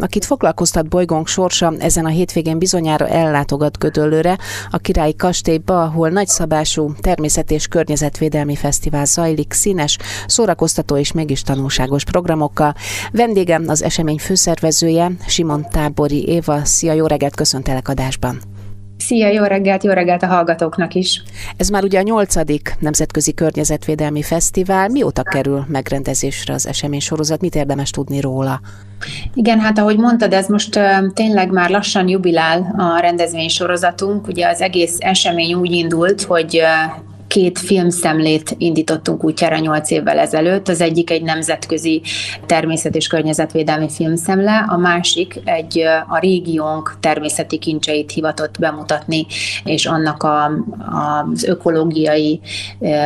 akit foglalkoztat bolygónk sorsa, ezen a hétvégén bizonyára ellátogat Gödöllőre, a Királyi Kastélyba, ahol nagyszabású természet- és környezetvédelmi fesztivál zajlik, színes, szórakoztató és mégis tanulságos programokkal. Vendégem az esemény főszervezője, Simon Tábori Éva. Szia, jó reggelt, köszöntelek adásban! Szia, jó reggelt, jó reggelt a hallgatóknak is! Ez már ugye a nyolcadik Nemzetközi Környezetvédelmi Fesztivál. Mióta kerül megrendezésre az esemény sorozat? Mit érdemes tudni róla? Igen, hát ahogy mondtad, ez most tényleg már lassan jubilál a rendezvény sorozatunk. Ugye az egész esemény úgy indult, hogy két filmszemlét indítottunk útjára nyolc évvel ezelőtt. Az egyik egy nemzetközi természet- és környezetvédelmi filmszemle, a másik egy a régiónk természeti kincseit hivatott bemutatni, és annak a, a, az ökológiai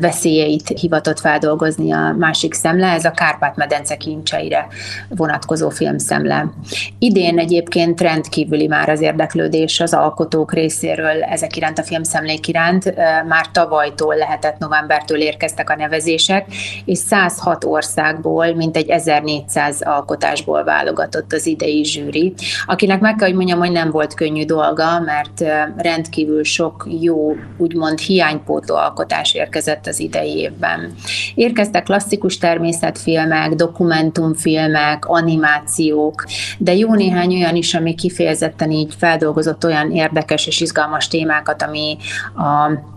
veszélyeit hivatott feldolgozni a másik szemle, ez a Kárpát-medence kincseire vonatkozó filmszemle. Idén egyébként rendkívüli már az érdeklődés az alkotók részéről ezek iránt a filmszemlék iránt. Már tavalytól novembertől lehetett, novembertől érkeztek a nevezések, és 106 országból, mintegy 1400 alkotásból válogatott az idei zsűri, akinek meg kell, hogy mondjam, hogy nem volt könnyű dolga, mert rendkívül sok jó, úgymond hiánypótló alkotás érkezett az idei évben. Érkeztek klasszikus természetfilmek, dokumentumfilmek, animációk, de jó néhány olyan is, ami kifejezetten így feldolgozott olyan érdekes és izgalmas témákat, ami a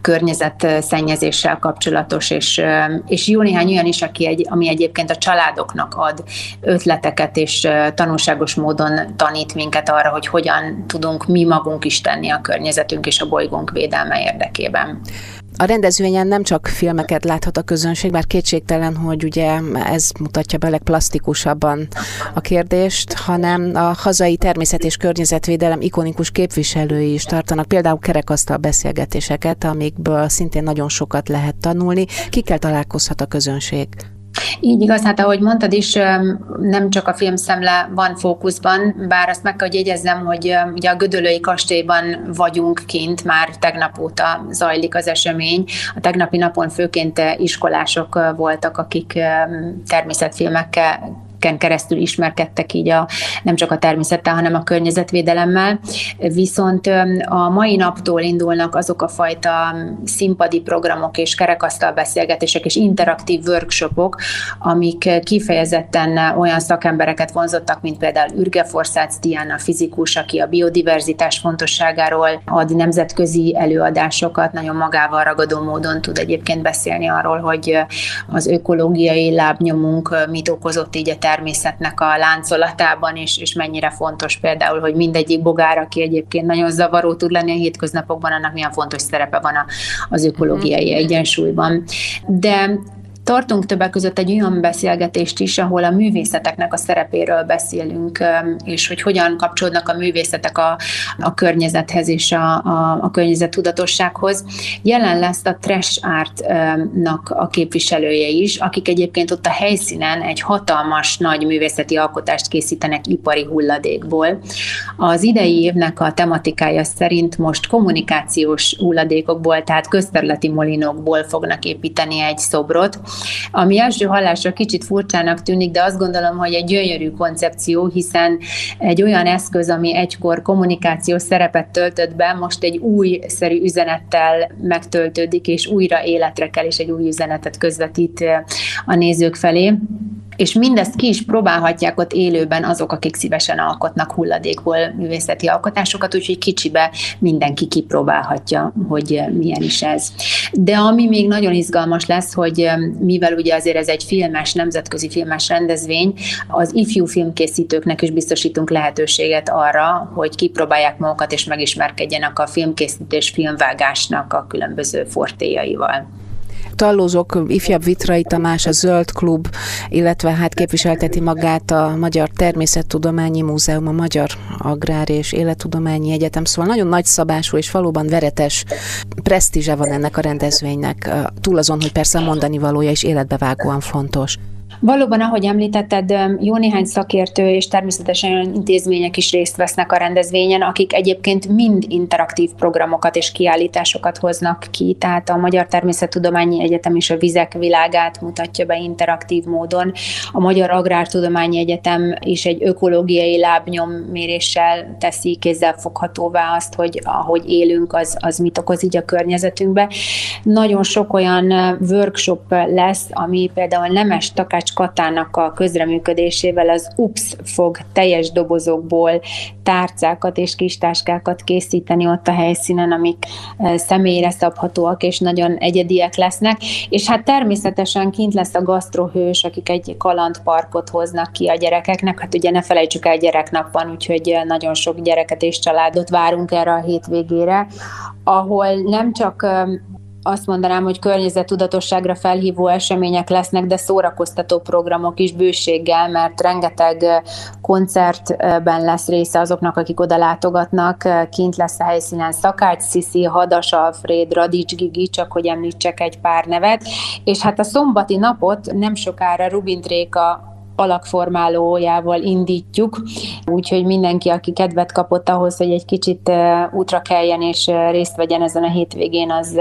környezetszennyezéssel kapcsolatos, és, és jó néhány olyan is, aki egy, ami egyébként a családoknak ad ötleteket, és tanulságos módon tanít minket arra, hogy hogyan tudunk mi magunk is tenni a környezetünk és a bolygónk védelme érdekében. A rendezvényen nem csak filmeket láthat a közönség, bár kétségtelen, hogy ugye ez mutatja be legplastikusabban a kérdést, hanem a hazai természet és környezetvédelem ikonikus képviselői is tartanak például kerekasztal beszélgetéseket, amikből szintén nagyon sokat lehet tanulni. Kikkel találkozhat a közönség? Így igaz, hát ahogy mondtad is, nem csak a filmszemle van fókuszban, bár azt meg kell, hogy jegyezzem, hogy ugye a Gödölői kastélyban vagyunk kint, már tegnap óta zajlik az esemény. A tegnapi napon főként iskolások voltak, akik természetfilmekkel ken keresztül ismerkedtek így a, nem csak a természettel, hanem a környezetvédelemmel. Viszont a mai naptól indulnak azok a fajta színpadi programok és kerekasztal beszélgetések és interaktív workshopok, amik kifejezetten olyan szakembereket vonzottak, mint például Ürge Forszács Diana fizikus, aki a biodiverzitás fontosságáról ad nemzetközi előadásokat, nagyon magával ragadó módon tud egyébként beszélni arról, hogy az ökológiai lábnyomunk mit okozott így a természetnek a láncolatában, és, és mennyire fontos például, hogy mindegyik bogár, aki egyébként nagyon zavaró tud lenni a hétköznapokban, annak milyen fontos szerepe van a, az ökológiai mhm. egyensúlyban. De Tartunk többek között egy olyan beszélgetést is, ahol a művészeteknek a szerepéről beszélünk, és hogy hogyan kapcsolódnak a művészetek a, a környezethez és a, a, a környezet tudatossághoz. Jelen lesz a Trash Art-nak a képviselője is, akik egyébként ott a helyszínen egy hatalmas nagy művészeti alkotást készítenek ipari hulladékból. Az idei évnek a tematikája szerint most kommunikációs hulladékokból, tehát közterületi molinokból fognak építeni egy szobrot, ami első hallásra kicsit furcsának tűnik, de azt gondolom, hogy egy gyönyörű koncepció, hiszen egy olyan eszköz, ami egykor kommunikációs szerepet töltött be, most egy újszerű üzenettel megtöltődik, és újra életre kell, és egy új üzenetet közvetít a nézők felé és mindezt ki is próbálhatják ott élőben azok, akik szívesen alkotnak hulladékból művészeti alkotásokat, úgyhogy kicsibe mindenki kipróbálhatja, hogy milyen is ez. De ami még nagyon izgalmas lesz, hogy mivel ugye azért ez egy filmes, nemzetközi filmes rendezvény, az ifjú filmkészítőknek is biztosítunk lehetőséget arra, hogy kipróbálják magukat és megismerkedjenek a filmkészítés, filmvágásnak a különböző fortéjaival tallózok, ifjabb Vitrai Tamás, a Zöld Klub, illetve hát képviselteti magát a Magyar Természettudományi Múzeum, a Magyar Agrár és Élettudományi Egyetem, szóval nagyon nagy szabású és valóban veretes presztízse van ennek a rendezvénynek, túl azon, hogy persze a mondani valója is életbevágóan fontos. Valóban, ahogy említetted, jó néhány szakértő és természetesen olyan intézmények is részt vesznek a rendezvényen, akik egyébként mind interaktív programokat és kiállításokat hoznak ki, tehát a Magyar Természettudományi Egyetem is a vizek világát mutatja be interaktív módon. A Magyar Agrártudományi Egyetem is egy ökológiai lábnyomméréssel teszi foghatóvá azt, hogy ahogy élünk, az, az mit okoz így a környezetünkbe. Nagyon sok olyan workshop lesz, ami például Nemes Takács Katának a közreműködésével az UPS fog teljes dobozokból tárcákat és kis táskákat készíteni ott a helyszínen, amik személyre szabhatóak és nagyon egyediek lesznek. És hát természetesen kint lesz a gasztrohős, akik egy kalandparkot hoznak ki a gyerekeknek. Hát ugye ne felejtsük el, gyereknap van, úgyhogy nagyon sok gyereket és családot várunk erre a hétvégére, ahol nem csak azt mondanám, hogy környezettudatosságra felhívó események lesznek, de szórakoztató programok is bőséggel, mert rengeteg koncertben lesz része azoknak, akik oda látogatnak. Kint lesz a helyszínen Szakács Sziszi, Hadas Alfred, Radics Gigi, csak hogy említsek egy pár nevet. És hát a szombati napot nem sokára Rubin Tréka alakformálójával indítjuk, úgyhogy mindenki, aki kedvet kapott ahhoz, hogy egy kicsit útra keljen és részt vegyen ezen a hétvégén, az,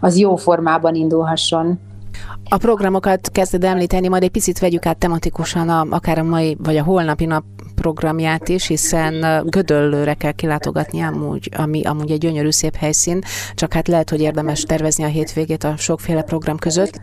az jó formában indulhasson. A programokat kezded említeni, majd egy picit vegyük át tematikusan a, akár a mai vagy a holnapi nap programját is, hiszen Gödöllőre kell kilátogatni amúgy, ami amúgy egy gyönyörű szép helyszín, csak hát lehet, hogy érdemes tervezni a hétvégét a sokféle program között.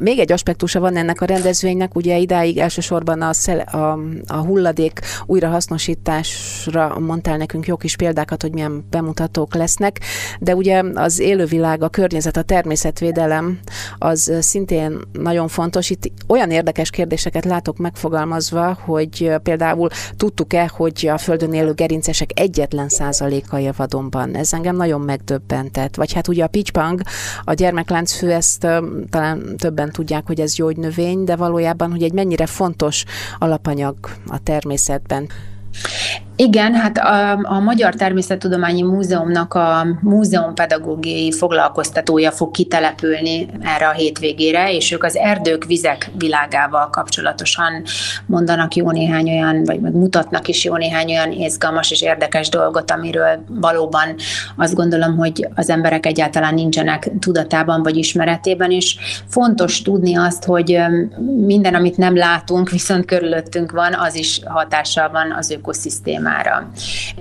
Még egy aspektusa van ennek a rendezvénynek, ugye idáig elsősorban a, szele, a, a hulladék újrahasznosításra mondtál nekünk jó kis példákat, hogy milyen bemutatók lesznek, de ugye az élővilág, a környezet, a természetvédelem az szintén nagyon fontos. Itt olyan érdekes kérdéseket látok megfogalmazva, hogy például tudtuk-e, hogy a Földön élő gerincesek egyetlen százaléka él vadonban. Ez engem nagyon megdöbbentett. Vagy hát ugye a picspang, a gyermekláncfő, ezt talán többen tudják, hogy ez gyógynövény, de valójában, hogy egy mennyire fontos alapanyag a természetben. Igen, hát a, a Magyar Természettudományi Múzeumnak a múzeumpedagógiai foglalkoztatója fog kitelepülni erre a hétvégére, és ők az erdők, vizek világával kapcsolatosan mondanak jó néhány olyan, vagy mutatnak is jó néhány olyan izgalmas és érdekes dolgot, amiről valóban azt gondolom, hogy az emberek egyáltalán nincsenek tudatában vagy ismeretében, és fontos tudni azt, hogy minden, amit nem látunk, viszont körülöttünk van, az is hatással van az ökoszisztémára témára.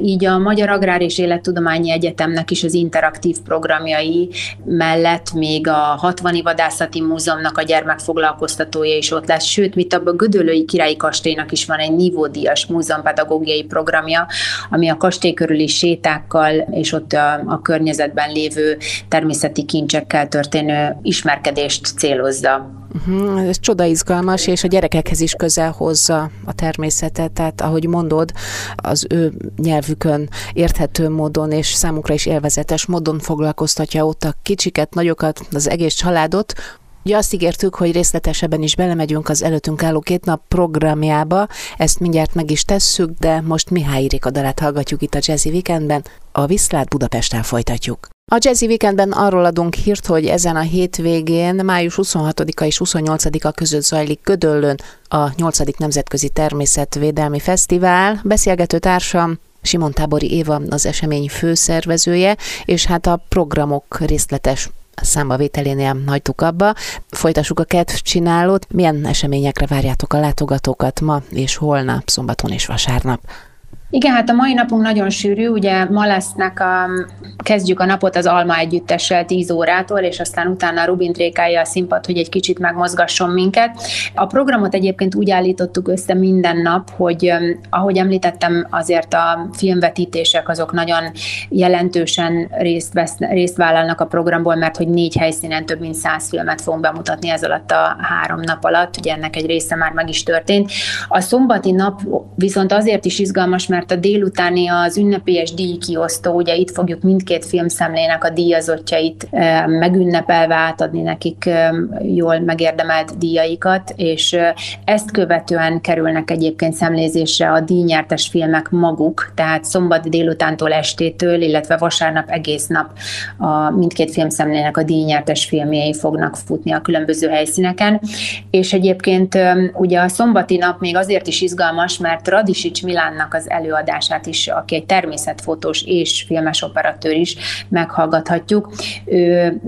Így a Magyar Agrár és Élettudományi Egyetemnek is az interaktív programjai mellett még a 60 Vadászati Múzeumnak a gyermekfoglalkoztatója is ott lesz, sőt, mit a Gödöllői Királyi Kastélynak is van egy nívódias múzeumpedagógiai programja, ami a kastély körüli sétákkal és ott a, a környezetben lévő természeti kincsekkel történő ismerkedést célozza. Uh-huh, ez csoda izgalmas, és a gyerekekhez is közel hozza a természetet, tehát ahogy mondod, az ő nyelvükön érthető módon és számukra is élvezetes módon foglalkoztatja ott a kicsiket, nagyokat, az egész családot, Ugye azt ígértük, hogy részletesebben is belemegyünk az előttünk álló két nap programjába, ezt mindjárt meg is tesszük, de most Mihály Rika dalát hallgatjuk itt a Jazzy Weekendben, a Viszlát Budapesten folytatjuk. A Jazzy Weekendben arról adunk hírt, hogy ezen a hétvégén, május 26-a és 28-a között zajlik Gödöllön a 8. Nemzetközi Természetvédelmi Fesztivál. Beszélgető társam Simon Tábori Éva az esemény főszervezője, és hát a programok részletes számbavételénél hagytuk abba. Folytassuk a kedvcsinálót. Milyen eseményekre várjátok a látogatókat ma és holnap, szombaton és vasárnap? Igen, hát a mai napunk nagyon sűrű, ugye ma lesznek a, kezdjük a napot az Alma együttessel 10 órától, és aztán utána Rubin trékálja a színpad, hogy egy kicsit megmozgasson minket. A programot egyébként úgy állítottuk össze minden nap, hogy ahogy említettem, azért a filmvetítések azok nagyon jelentősen részt, vesz, részt vállalnak a programból, mert hogy négy helyszínen több mint száz filmet fogunk bemutatni ez alatt a három nap alatt, ugye ennek egy része már meg is történt. A szombati nap viszont azért is izgalmas, mert mert a délutáni az ünnepélyes díjkiosztó, ugye itt fogjuk mindkét filmszemlének a díjazottjait megünnepelve átadni nekik jól megérdemelt díjaikat, és ezt követően kerülnek egyébként szemlézésre a díjnyertes filmek maguk, tehát szombat délutántól estétől, illetve vasárnap egész nap a mindkét filmszemlének a díjnyertes filmjei fognak futni a különböző helyszíneken, és egyébként ugye a szombati nap még azért is izgalmas, mert Radisics Milánnak az előadását is, aki egy természetfotós és filmes operatőr is meghallgathatjuk. Ő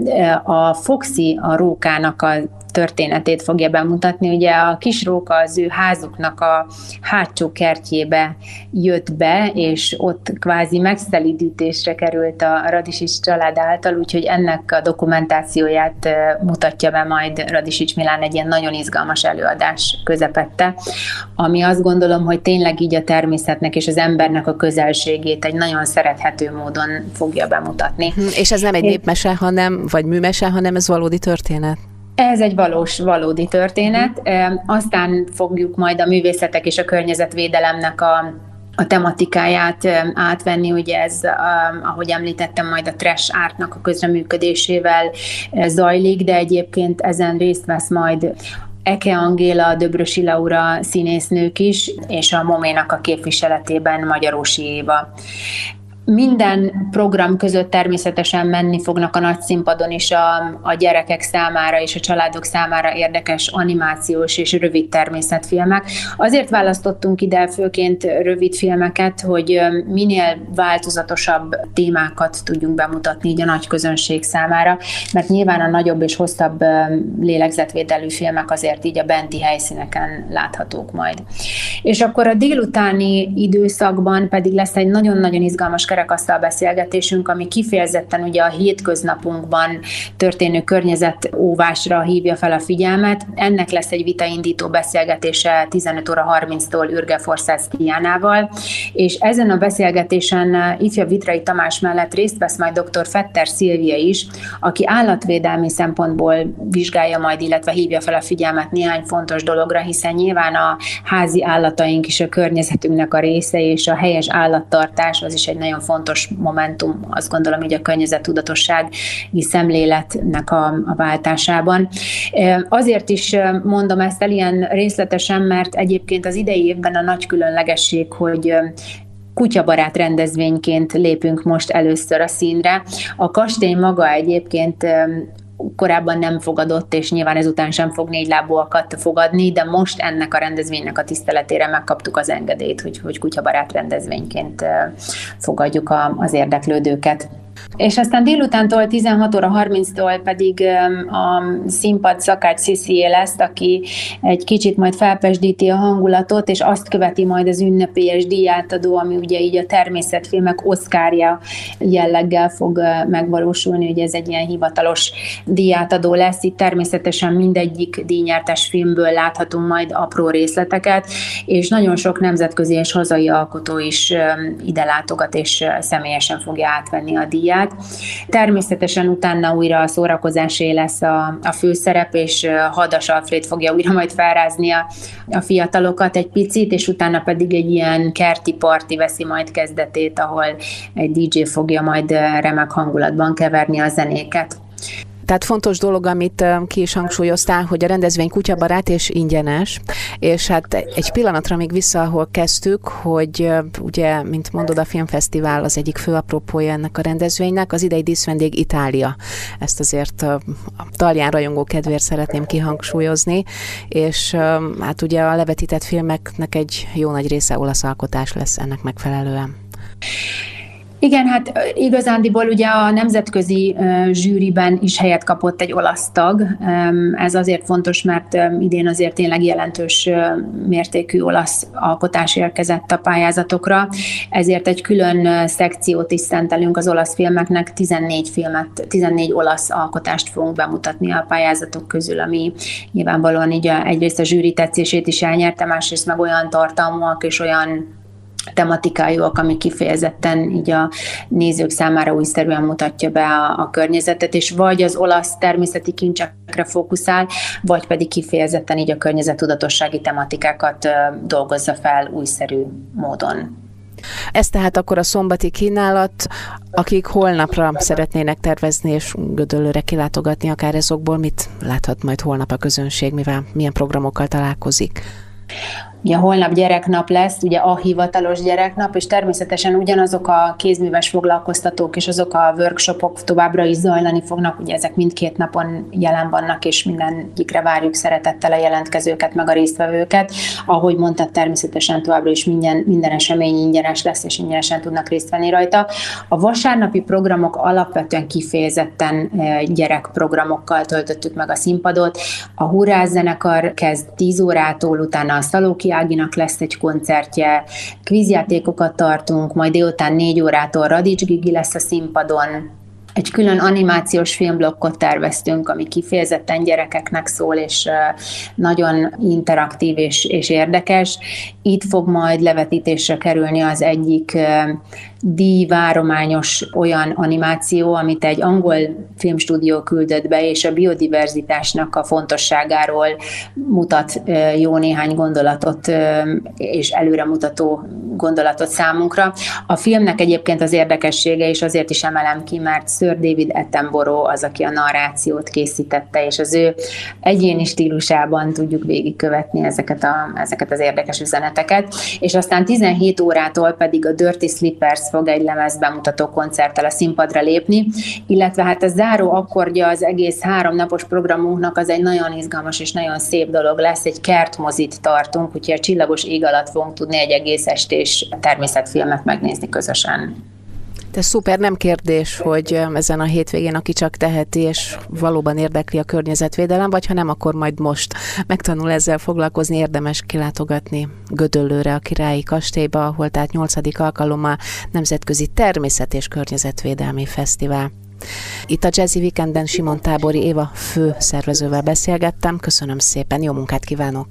a Foxy, a rókának a történetét fogja bemutatni. Ugye a kisróka az ő házuknak a hátsó kertjébe jött be, és ott kvázi megszelidítésre került a Radisics család által, úgyhogy ennek a dokumentációját mutatja be majd Radisics Milán egy ilyen nagyon izgalmas előadás közepette, ami azt gondolom, hogy tényleg így a természetnek és az embernek a közelségét egy nagyon szerethető módon fogja bemutatni. Hm, és ez nem egy népmese, hanem, vagy műmese, hanem ez valódi történet? Ez egy valós, valódi történet. Aztán fogjuk majd a művészetek és a környezetvédelemnek a a tematikáját átvenni, ugye ez, ahogy említettem, majd a trash ártnak a közreműködésével zajlik, de egyébként ezen részt vesz majd Eke Angéla, Döbrösi Laura színésznők is, és a Moménak a képviseletében Magyarósi Éva. Minden program között természetesen menni fognak a nagy színpadon is a, a gyerekek számára és a családok számára érdekes animációs és rövid természetfilmek. Azért választottunk ide főként rövid filmeket, hogy minél változatosabb témákat tudjunk bemutatni így a nagy közönség számára, mert nyilván a nagyobb és hosszabb lélegzetvédelű filmek azért így a benti helyszíneken láthatók majd. És akkor a délutáni időszakban pedig lesz egy nagyon-nagyon izgalmas kerekasztal beszélgetésünk, ami kifejezetten ugye a hétköznapunkban történő környezetóvásra hívja fel a figyelmet. Ennek lesz egy vitaindító beszélgetése 15 óra 30-tól Ürge Forszász Tiánával, és ezen a beszélgetésen ifja Vitrai Tamás mellett részt vesz majd dr. Fetter Szilvia is, aki állatvédelmi szempontból vizsgálja majd, illetve hívja fel a figyelmet néhány fontos dologra, hiszen nyilván a házi állataink is a környezetünknek a része, és a helyes állattartás az is egy nagyon fontos momentum, azt gondolom, hogy a környezettudatossági szemléletnek a, a váltásában. Azért is mondom ezt el ilyen részletesen, mert egyébként az idei évben a nagy különlegesség, hogy kutyabarát rendezvényként lépünk most először a színre. A kastély maga egyébként korábban nem fogadott, és nyilván ezután sem fog négy lábúakat fogadni, de most ennek a rendezvénynek a tiszteletére megkaptuk az engedélyt, hogy, hogy kutyabarát rendezvényként fogadjuk a, az érdeklődőket. És aztán délutántól 16 óra 30-tól pedig a színpad szakács Sziszié lesz, aki egy kicsit majd felpesdíti a hangulatot, és azt követi majd az ünnepélyes díjátadó, ami ugye így a természetfilmek oszkárja jelleggel fog megvalósulni, ugye ez egy ilyen hivatalos díjátadó lesz. Itt természetesen mindegyik díjnyertes filmből láthatunk majd apró részleteket, és nagyon sok nemzetközi és hazai alkotó is ide látogat, és személyesen fogja átvenni a díjat díját. Természetesen utána újra a szórakozásé lesz a, a főszerep, és Hadas Alfred fogja újra majd felrázni a, a fiatalokat egy picit, és utána pedig egy ilyen kerti parti veszi majd kezdetét, ahol egy DJ fogja majd remek hangulatban keverni a zenéket. Tehát fontos dolog, amit ki is hangsúlyoztál, hogy a rendezvény kutyabarát és ingyenes, és hát egy pillanatra még vissza, ahol kezdtük, hogy ugye, mint mondod, a Filmfesztivál az egyik fő apropója ennek a rendezvénynek, az idei díszvendég Itália. Ezt azért a talján rajongó kedvéért szeretném kihangsúlyozni, és hát ugye a levetített filmeknek egy jó nagy része olasz alkotás lesz ennek megfelelően. Igen, hát igazándiból ugye a nemzetközi zsűriben is helyet kapott egy olasz tag. Ez azért fontos, mert idén azért tényleg jelentős mértékű olasz alkotás érkezett a pályázatokra, ezért egy külön szekciót is szentelünk az olasz filmeknek, 14 filmet, 14 olasz alkotást fogunk bemutatni a pályázatok közül, ami nyilvánvalóan így egyrészt a zsűri tetszését is elnyerte, másrészt meg olyan tartalmak és olyan tematikájúak, ami kifejezetten így a nézők számára újszerűen mutatja be a, a környezetet, és vagy az olasz természeti kincsekre fókuszál, vagy pedig kifejezetten így a környezettudatossági tematikákat dolgozza fel újszerű módon. Ez tehát akkor a szombati kínálat, akik holnapra szeretnének tervezni és Gödöllőre kilátogatni, akár ezokból mit láthat majd holnap a közönség, mivel milyen programokkal találkozik? Ugye holnap gyereknap lesz, ugye a hivatalos gyereknap, és természetesen ugyanazok a kézműves foglalkoztatók és azok a workshopok továbbra is zajlani fognak, ugye ezek mindkét napon jelen vannak, és mindegyikre várjuk szeretettel a jelentkezőket, meg a résztvevőket. Ahogy mondtad, természetesen továbbra is minden, minden esemény ingyenes lesz, és ingyenesen tudnak részt venni rajta. A vasárnapi programok alapvetően kifejezetten eh, gyerekprogramokkal töltöttük meg a színpadot. A Hurrá zenekar kezd 10 órától, utána a Szalóki Áginak lesz egy koncertje, kvízjátékokat tartunk, majd délután négy órától Radics Gigi lesz a színpadon, egy külön animációs filmblokkot terveztünk, ami kifejezetten gyerekeknek szól, és nagyon interaktív és, és érdekes. Itt fog majd levetítésre kerülni az egyik díjvárományos olyan animáció, amit egy angol filmstúdió küldött be, és a biodiverzitásnak a fontosságáról mutat jó néhány gondolatot, és előremutató gondolatot számunkra. A filmnek egyébként az érdekessége, és azért is emelem ki, mert Sir David Attenborough az, aki a narrációt készítette, és az ő egyéni stílusában tudjuk végigkövetni ezeket, a, ezeket az érdekes üzeneteket. És aztán 17 órától pedig a Dirty Slippers fog egy lemez bemutató koncerttel a színpadra lépni, illetve hát a záró akkordja az egész három napos programunknak az egy nagyon izgalmas és nagyon szép dolog lesz, egy kertmozit tartunk, úgyhogy a csillagos ég alatt fogunk tudni egy egész estés természetfilmet megnézni közösen. De szuper, nem kérdés, hogy ezen a hétvégén, aki csak teheti, és valóban érdekli a környezetvédelem, vagy ha nem, akkor majd most megtanul ezzel foglalkozni, érdemes kilátogatni Gödöllőre, a Királyi Kastélyba, ahol tehát 8. alkalommal Nemzetközi Természet és Környezetvédelmi Fesztivál. Itt a Jazzy Weekenden Simon Tábori Éva fő szervezővel beszélgettem. Köszönöm szépen, jó munkát kívánok!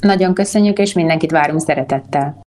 Nagyon köszönjük, és mindenkit várunk szeretettel!